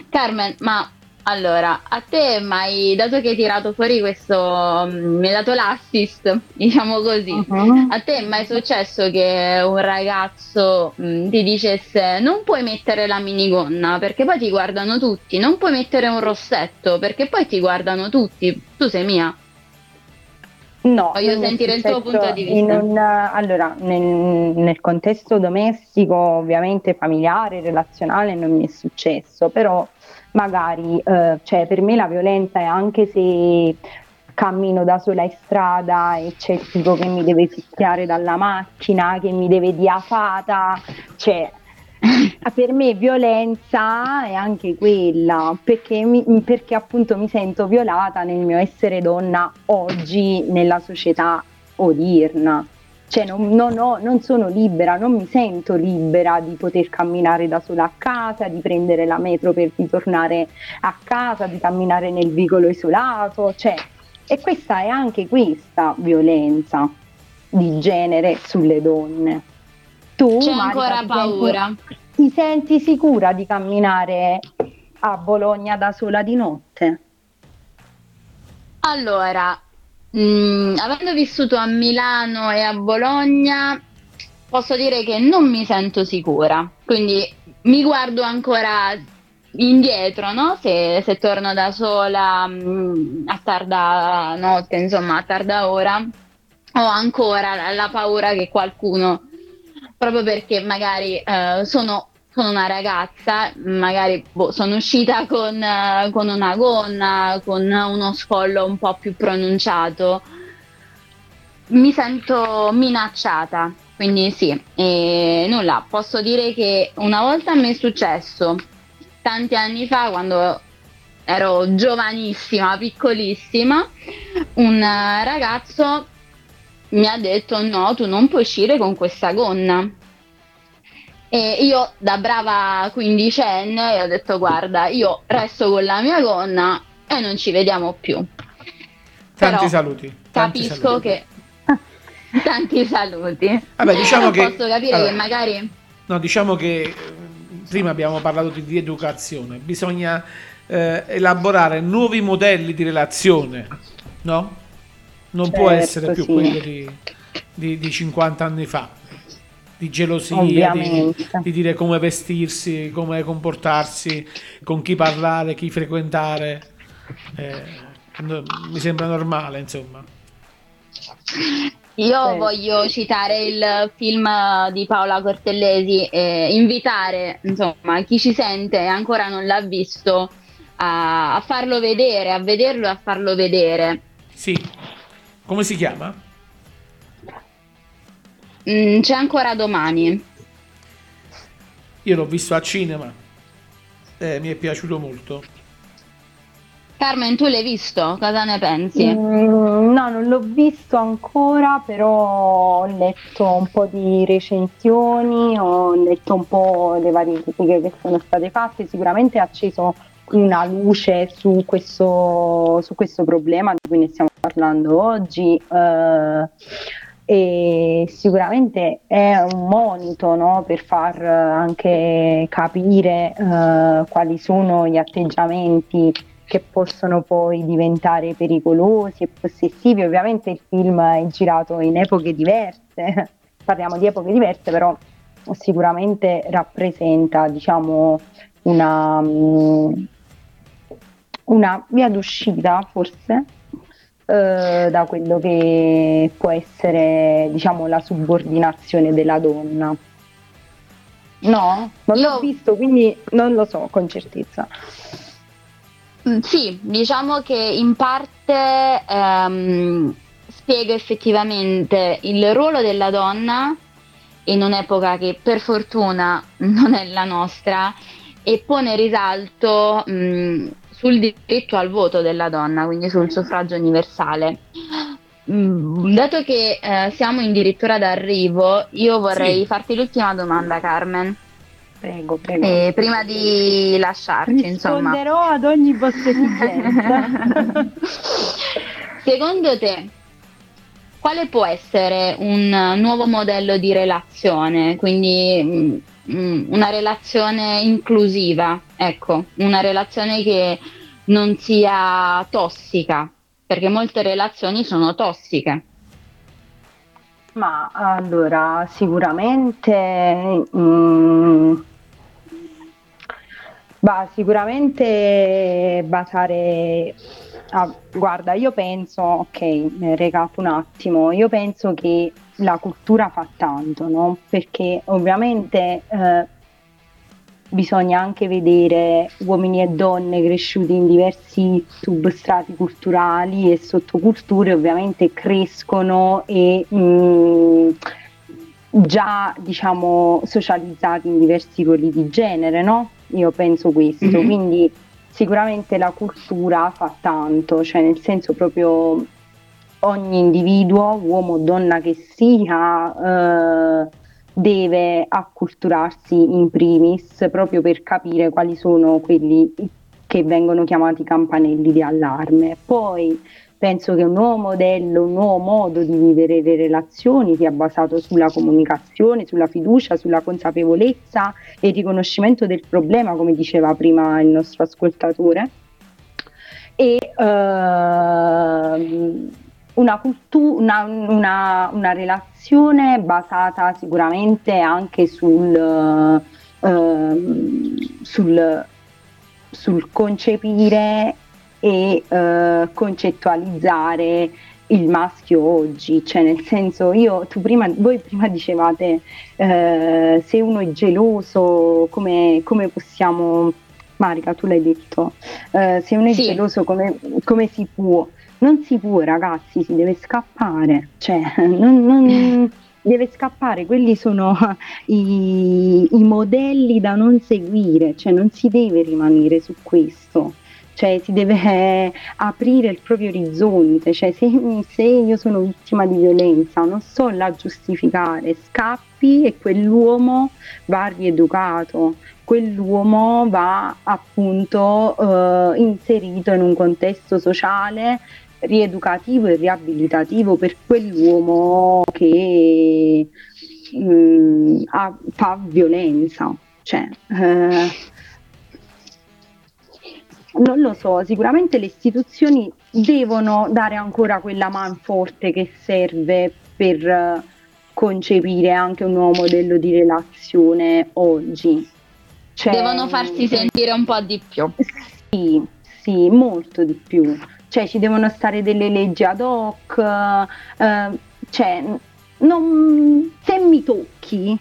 Carmen, ma allora, a te mai, dato che hai tirato fuori questo, mm, mi hai dato l'assist, [LAUGHS] diciamo così, Mhm. A te è mai successo che un ragazzo mh, ti dicesse non puoi mettere la minigonna perché poi ti guardano tutti, non puoi mettere un rossetto perché poi ti guardano tutti, tu sei mia. No, Voglio sentire il tuo punto di vista. un- allora, nel, nel contesto domestico, ovviamente familiare, relazionale, non mi è successo, però magari, eh, cioè, per me la violenza è anche se cammino da sola in strada e c'è il tipo che mi deve picchiare dalla macchina, che mi deve diafata, cioè [LAUGHS] per me violenza è anche quella, perché, mi- perché appunto mi sento violata nel mio essere donna oggi nella società odierna. Cioè non, non ho- non sono libera, non mi sento libera di poter camminare da sola a casa, di prendere la metro per ritornare a casa, di camminare nel vicolo isolato. Cioè, e questa è anche questa violenza di genere sulle donne. Tu, C'è Marica, ancora ti senti- paura. ti senti sicura di camminare a Bologna da sola di notte? Allora, mm, avendo vissuto a Milano e a Bologna, posso dire che non mi sento sicura, quindi mi guardo ancora indietro, no? se, se torno da sola mh, mm, a tarda notte, insomma a tarda ora, ho ancora la, la paura che qualcuno, proprio perché magari eh, sono sono una ragazza, magari boh, sono uscita con, uh, con, una gonna, con uno scollo un po' più pronunciato, mi sento minacciata. Quindi sì, e nulla, posso dire che una volta mi è successo, tanti anni fa, quando ero giovanissima, piccolissima, un ragazzo mi ha detto no, tu non puoi uscire con questa gonna e io da brava quindicenne ho detto guarda, io resto con la mia gonna e non ci vediamo più. Tanti Però saluti. Tanti capisco saluti. che... [LAUGHS] tanti saluti. Vabbè, diciamo che... Posso capire allora, che magari... No, diciamo che eh, prima abbiamo parlato di, di educazione, bisogna eh, elaborare nuovi modelli di relazione, no? Non certo, può essere più sì. quello di, di, di 50 anni fa di gelosia, di, di, dire come vestirsi, come comportarsi, con chi parlare, chi frequentare. Eh, mi sembra normale, insomma. Io sì. voglio citare il film di Paola Cortellesi e invitare insomma, chi ci sente e ancora non l'ha visto a, a farlo vedere, a vederlo e a farlo vedere. Sì, come si chiama? Mm, c'è ancora domani. Io l'ho visto a cinema, eh, mi è piaciuto molto. Carmen, tu l'hai visto? Cosa ne pensi? Mm, no, non l'ho visto ancora, però ho letto un po' di recensioni, ho letto un po' le varie critiche che sono state fatte, sicuramente ha acceso una luce su questo, su questo problema di cui ne stiamo parlando oggi. Eh, e sicuramente è un monito no, per far anche capire uh, quali sono gli atteggiamenti che possono poi diventare pericolosi e possessivi. Ovviamente il film è girato in epoche diverse, [LAUGHS] parliamo di epoche diverse, però sicuramente rappresenta diciamo, una, um, una via d'uscita forse eh, da quello che può essere diciamo la subordinazione della donna. No? Non Io... l'ho visto, quindi non lo so con certezza. Mm, sì, diciamo che in parte ehm, spiega effettivamente il ruolo della donna in un'epoca che per fortuna non è la nostra e pone risalto mh, mm, sul diritto al voto della donna, quindi sul suffragio universale. Mm, dato che eh, siamo addirittura d'arrivo, io vorrei sì. farti l'ultima domanda, Carmen. Prego, prego. Eh, prima di lasciarci, Risponderò insomma. ad ogni esigenza. [LAUGHS] Secondo te, quale può essere un nuovo modello di relazione? Quindi mm, Mm, una relazione inclusiva, ecco, una relazione che non sia tossica, perché molte relazioni sono tossiche. Ma allora, sicuramente, mm, bah, sicuramente basare Ah, guarda, io penso, ok, recap un attimo, io penso che la cultura fa tanto, no? Perché ovviamente eh, bisogna anche vedere uomini e donne cresciuti in diversi substrati culturali e sottoculture ovviamente crescono e mh, mm, già diciamo socializzati in diversi ruoli di genere, no? Io penso questo, mm-hmm. quindi sicuramente la cultura fa tanto, cioè nel senso proprio ogni individuo, uomo o donna che sia, eh, deve acculturarsi in primis proprio per capire quali sono quelli che vengono chiamati campanelli di allarme. Poi penso che un nuovo modello, un nuovo modo di vivere le relazioni sia basato sulla comunicazione, sulla fiducia, sulla consapevolezza e il riconoscimento del problema, come diceva prima il nostro ascoltatore. E, uh, una, cultu- una, una, una relazione basata sicuramente anche sul, uh, sul, sul concepire e uh, concettualizzare il maschio oggi, cioè nel senso io, tu prima, voi prima dicevate eh, se uno è geloso come, come possiamo, Marica tu l'hai detto, eh, se uno è sì. geloso come, come, si può, non si può ragazzi, si deve scappare, cioè [LAUGHS] non, non [LAUGHS] deve scappare, quelli sono [LAUGHS] i, i modelli da non seguire, cioè non si deve rimanere su questo. Cioè si deve eh, aprire il proprio orizzonte, cioè se, se, io sono vittima di violenza non sto là a giustificare, scappi e quell'uomo va rieducato, quell'uomo va appunto eh, inserito in un contesto sociale rieducativo e riabilitativo per quell'uomo che mh, mm, ha, fa violenza. Cioè, eh, non lo so, sicuramente le istituzioni devono dare ancora quella man forte che serve per uh, concepire anche un nuovo modello di relazione oggi. Cioè, devono farsi sentire un po' di più. Sì, sì, molto di più. Cioè ci devono stare delle leggi ad hoc, uh, cioè non, se mi tocchi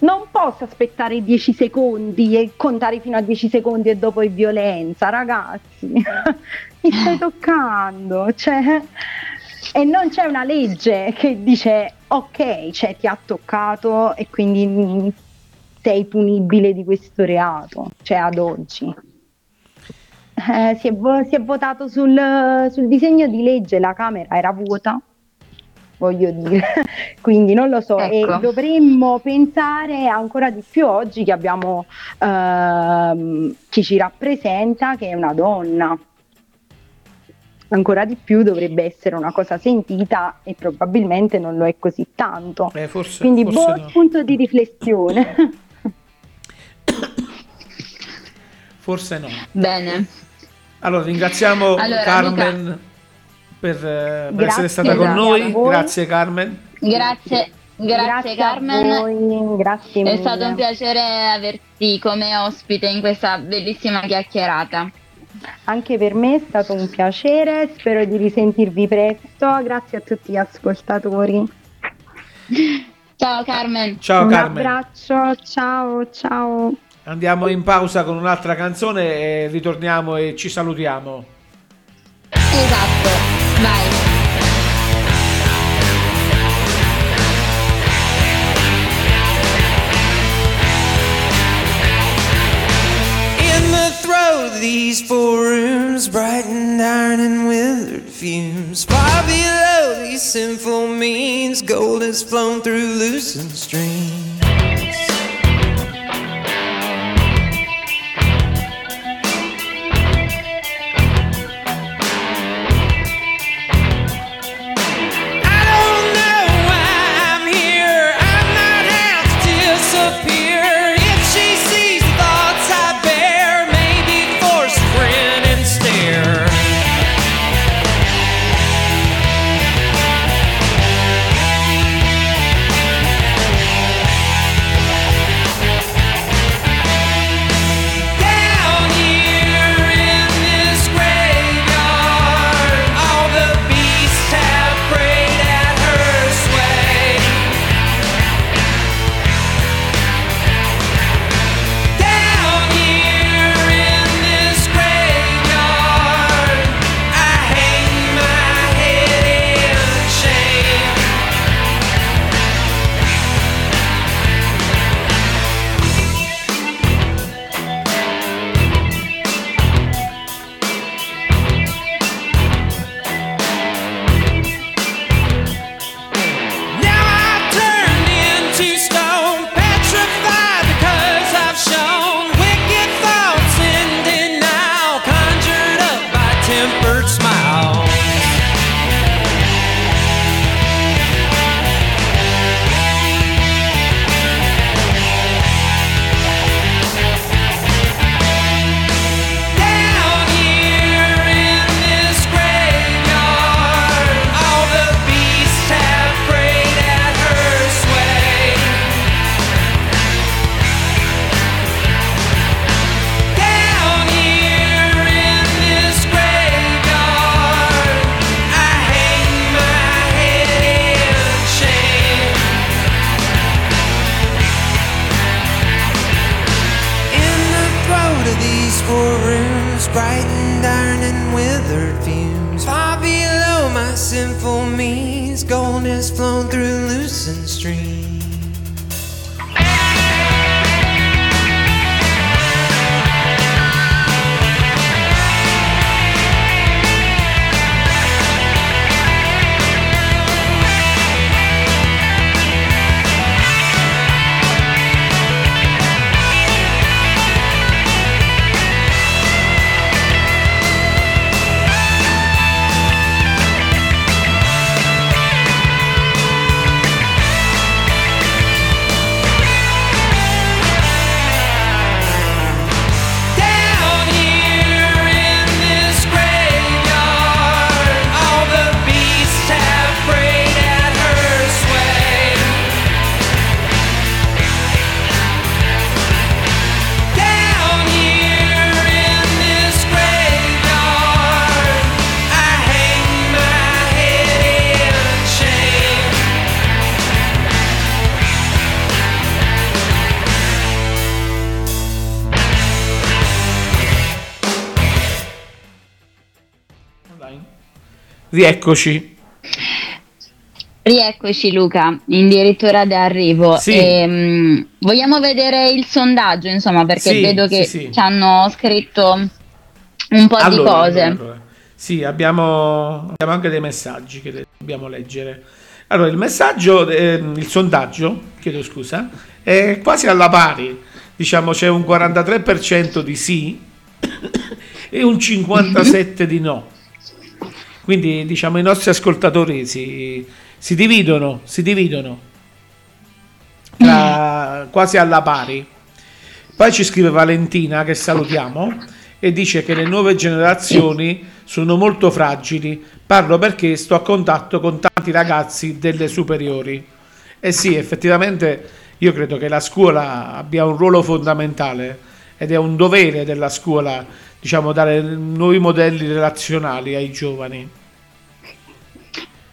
non posso aspettare 10 secondi e contare fino a 10 secondi e dopo è violenza, ragazzi. [LAUGHS] Mi stai toccando, cioè, e non c'è una legge che dice ok, cioè ti ha toccato e quindi sei punibile di questo reato, cioè ad oggi. Eh, si, è, si, è, votato sul, sul disegno di legge, la Camera era vuota voglio dire. [LAUGHS] Quindi non lo so, ecco. e dovremmo pensare ancora di più oggi che abbiamo ehm, chi ci rappresenta che è una donna. Ancora di più dovrebbe essere una cosa sentita e probabilmente non lo è così tanto. Eh, forse, Quindi forse buon no. punto di riflessione. [COUGHS] forse no. Bene. Allora ringraziamo allora, Carmen. Mica per, eh, per essere stata con noi. Grazie Carmen. Grazie. Grazie, grazie Carmen. Grazie È stato un piacere averti come ospite in questa bellissima chiacchierata. Anche per me è stato un piacere, spero di risentirvi presto. Grazie a tutti gli ascoltatori. Ciao Carmen. Ciao un Carmen. Un abbraccio, ciao, ciao. Andiamo in pausa con un'altra canzone e ritorniamo e ci salutiamo. Esatto. Vai. These four rooms, bright and iron and withered fumes. Far below these sinful means, gold has flown through loosened streams. Rieccoci. Rieccoci Luca, addirittura d'arrivo. Sì. Ehm, vogliamo vedere il sondaggio, insomma, perché Sì, vedo che sì, ci hanno scritto un po' di Allora, cose. allora, allora. Sì, abbiamo, abbiamo anche dei messaggi che le- dobbiamo leggere. Allora, il messaggio, ehm, il sondaggio, chiedo scusa, è quasi alla pari. Diciamo c'è un 43% di sì [COUGHS] e un 57% di no. Quindi, diciamo, i nostri ascoltatori si, si dividono, si dividono tra- quasi alla pari. Poi ci scrive Valentina, che salutiamo, e dice che le nuove generazioni sono molto fragili. Parlo perché sto a contatto con tanti ragazzi delle superiori. E sì, effettivamente io credo che la scuola abbia un ruolo fondamentale ed è un dovere della scuola, diciamo, dare nuovi modelli relazionali ai giovani.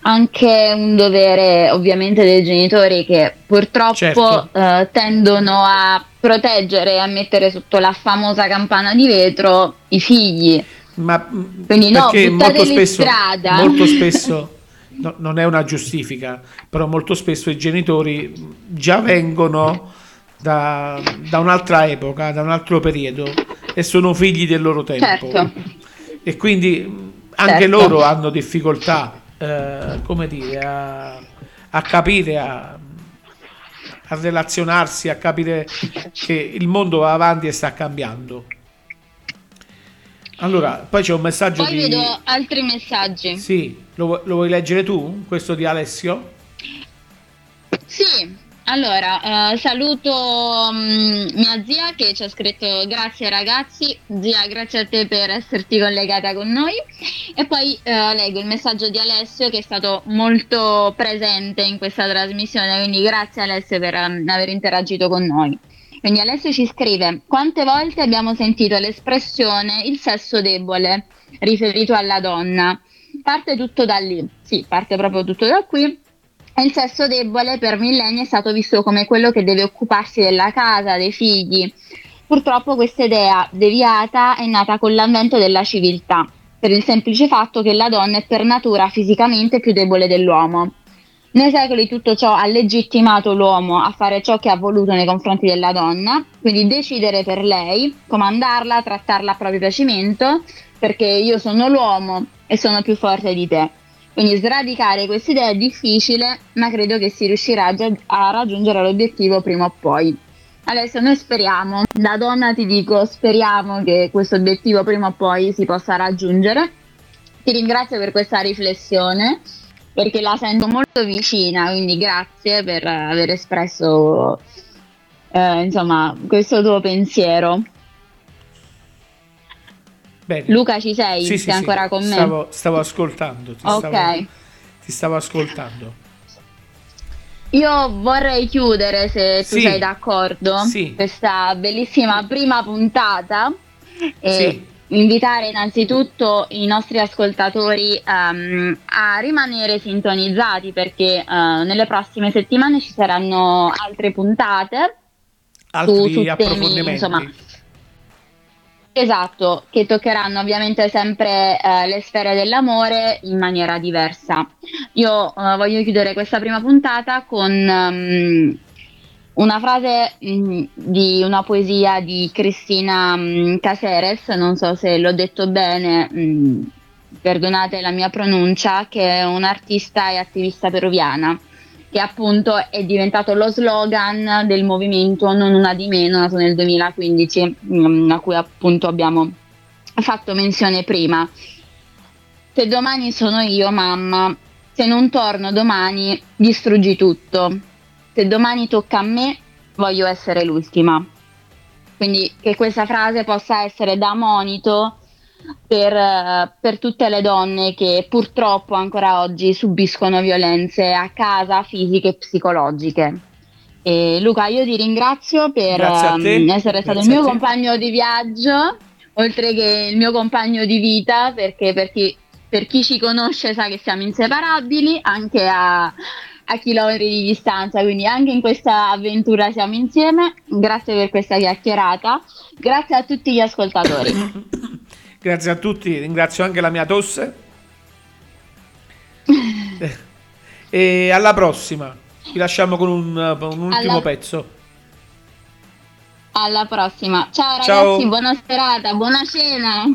Anche un dovere ovviamente dei genitori che purtroppo Certo. eh, tendono a proteggere e a mettere sotto la famosa campana di vetro i figli. Ma Quindi no, perché molto spesso, strada. molto [LAUGHS] spesso no, non è una giustifica, però molto spesso i genitori già vengono da, da un'altra epoca, da un altro periodo e sono figli del loro tempo. Certo. E quindi anche Certo. loro hanno difficoltà, eh, come dire, a, a capire, a, a relazionarsi, a capire che il mondo va avanti e sta cambiando. Allora, poi c'è un messaggio Poi di... vedo altri messaggi. Sì, lo, lo vuoi leggere tu? Questo di Alessio? Sì, allora eh, saluto mm, mia zia che ci ha scritto grazie ragazzi, zia grazie a te per esserti collegata con noi e poi eh, leggo il messaggio di Alessio che è stato molto presente in questa trasmissione, quindi grazie Alessio per mm, aver interagito con noi. Quindi Alessio ci scrive quante volte abbiamo sentito l'espressione il sesso debole riferito alla donna. Parte tutto da lì, sì, parte proprio tutto da qui. Il sesso debole per millenni è stato visto come quello che deve occuparsi della casa, dei figli. Purtroppo questa idea deviata è nata con l'avvento della civiltà, per il semplice fatto che la donna è per natura fisicamente più debole dell'uomo. Nei secoli tutto ciò ha legittimato l'uomo a fare ciò che ha voluto nei confronti della donna, quindi decidere per lei, comandarla, trattarla a proprio piacimento, perché io sono l'uomo e sono più forte di te. Quindi sradicare questa idea è difficile, ma credo che si riuscirà a, raggiungere l'obiettivo prima o poi. Adesso noi speriamo, da donna ti dico, speriamo che questo obiettivo prima o poi si possa raggiungere. Ti ringrazio per questa riflessione perché la sento molto vicina, quindi grazie per aver espresso eh, insomma questo tuo pensiero. Bene. Luca ci sei? Sì, sì, sei sì. ancora con me? Stavo, stavo ascoltando. Ti, Ok. stavo, ti stavo ascoltando. Io vorrei chiudere, se tu Sì. sei d'accordo, Sì. questa bellissima prima puntata e Sì. invitare innanzitutto i nostri ascoltatori ehm, a rimanere sintonizzati perché eh, nelle prossime settimane ci saranno altre puntate Altri su temi, approfondimenti. insomma, Esatto, che toccheranno ovviamente sempre eh, le sfere dell'amore in maniera diversa. Io eh, voglio chiudere questa prima puntata con um, una frase mh, mm, di una poesia di Cristina mh, mm, Caceres, non so se l'ho detto bene, mh, mm, perdonate la mia pronuncia, che è un'artista e attivista peruviana che appunto è diventato lo slogan del movimento Non una di meno, nato nel 2015, mm, a cui appunto abbiamo fatto menzione prima. Se domani sono io, mamma, se non torno domani, distruggi tutto. Se domani tocca a me, voglio essere l'ultima. Quindi che questa frase possa essere da monito per, eh, per, tutte le donne che purtroppo ancora oggi subiscono violenze a casa, fisiche e psicologiche. E Luca, io ti ringrazio per um, essere stato il mio compagno di viaggio, oltre che il mio compagno di vita, perché per chi, per chi ci conosce sa che siamo inseparabili, anche a, a chilometri di distanza, quindi anche in questa avventura siamo insieme. Grazie per questa chiacchierata, grazie a tutti gli ascoltatori. [COUGHS] Grazie a tutti, ringrazio anche la mia tosse. [LAUGHS] e alla prossima. Vi lasciamo con un, un ultimo alla... pezzo. Alla prossima. Ciao ragazzi, Ciao. buona serata, buona cena.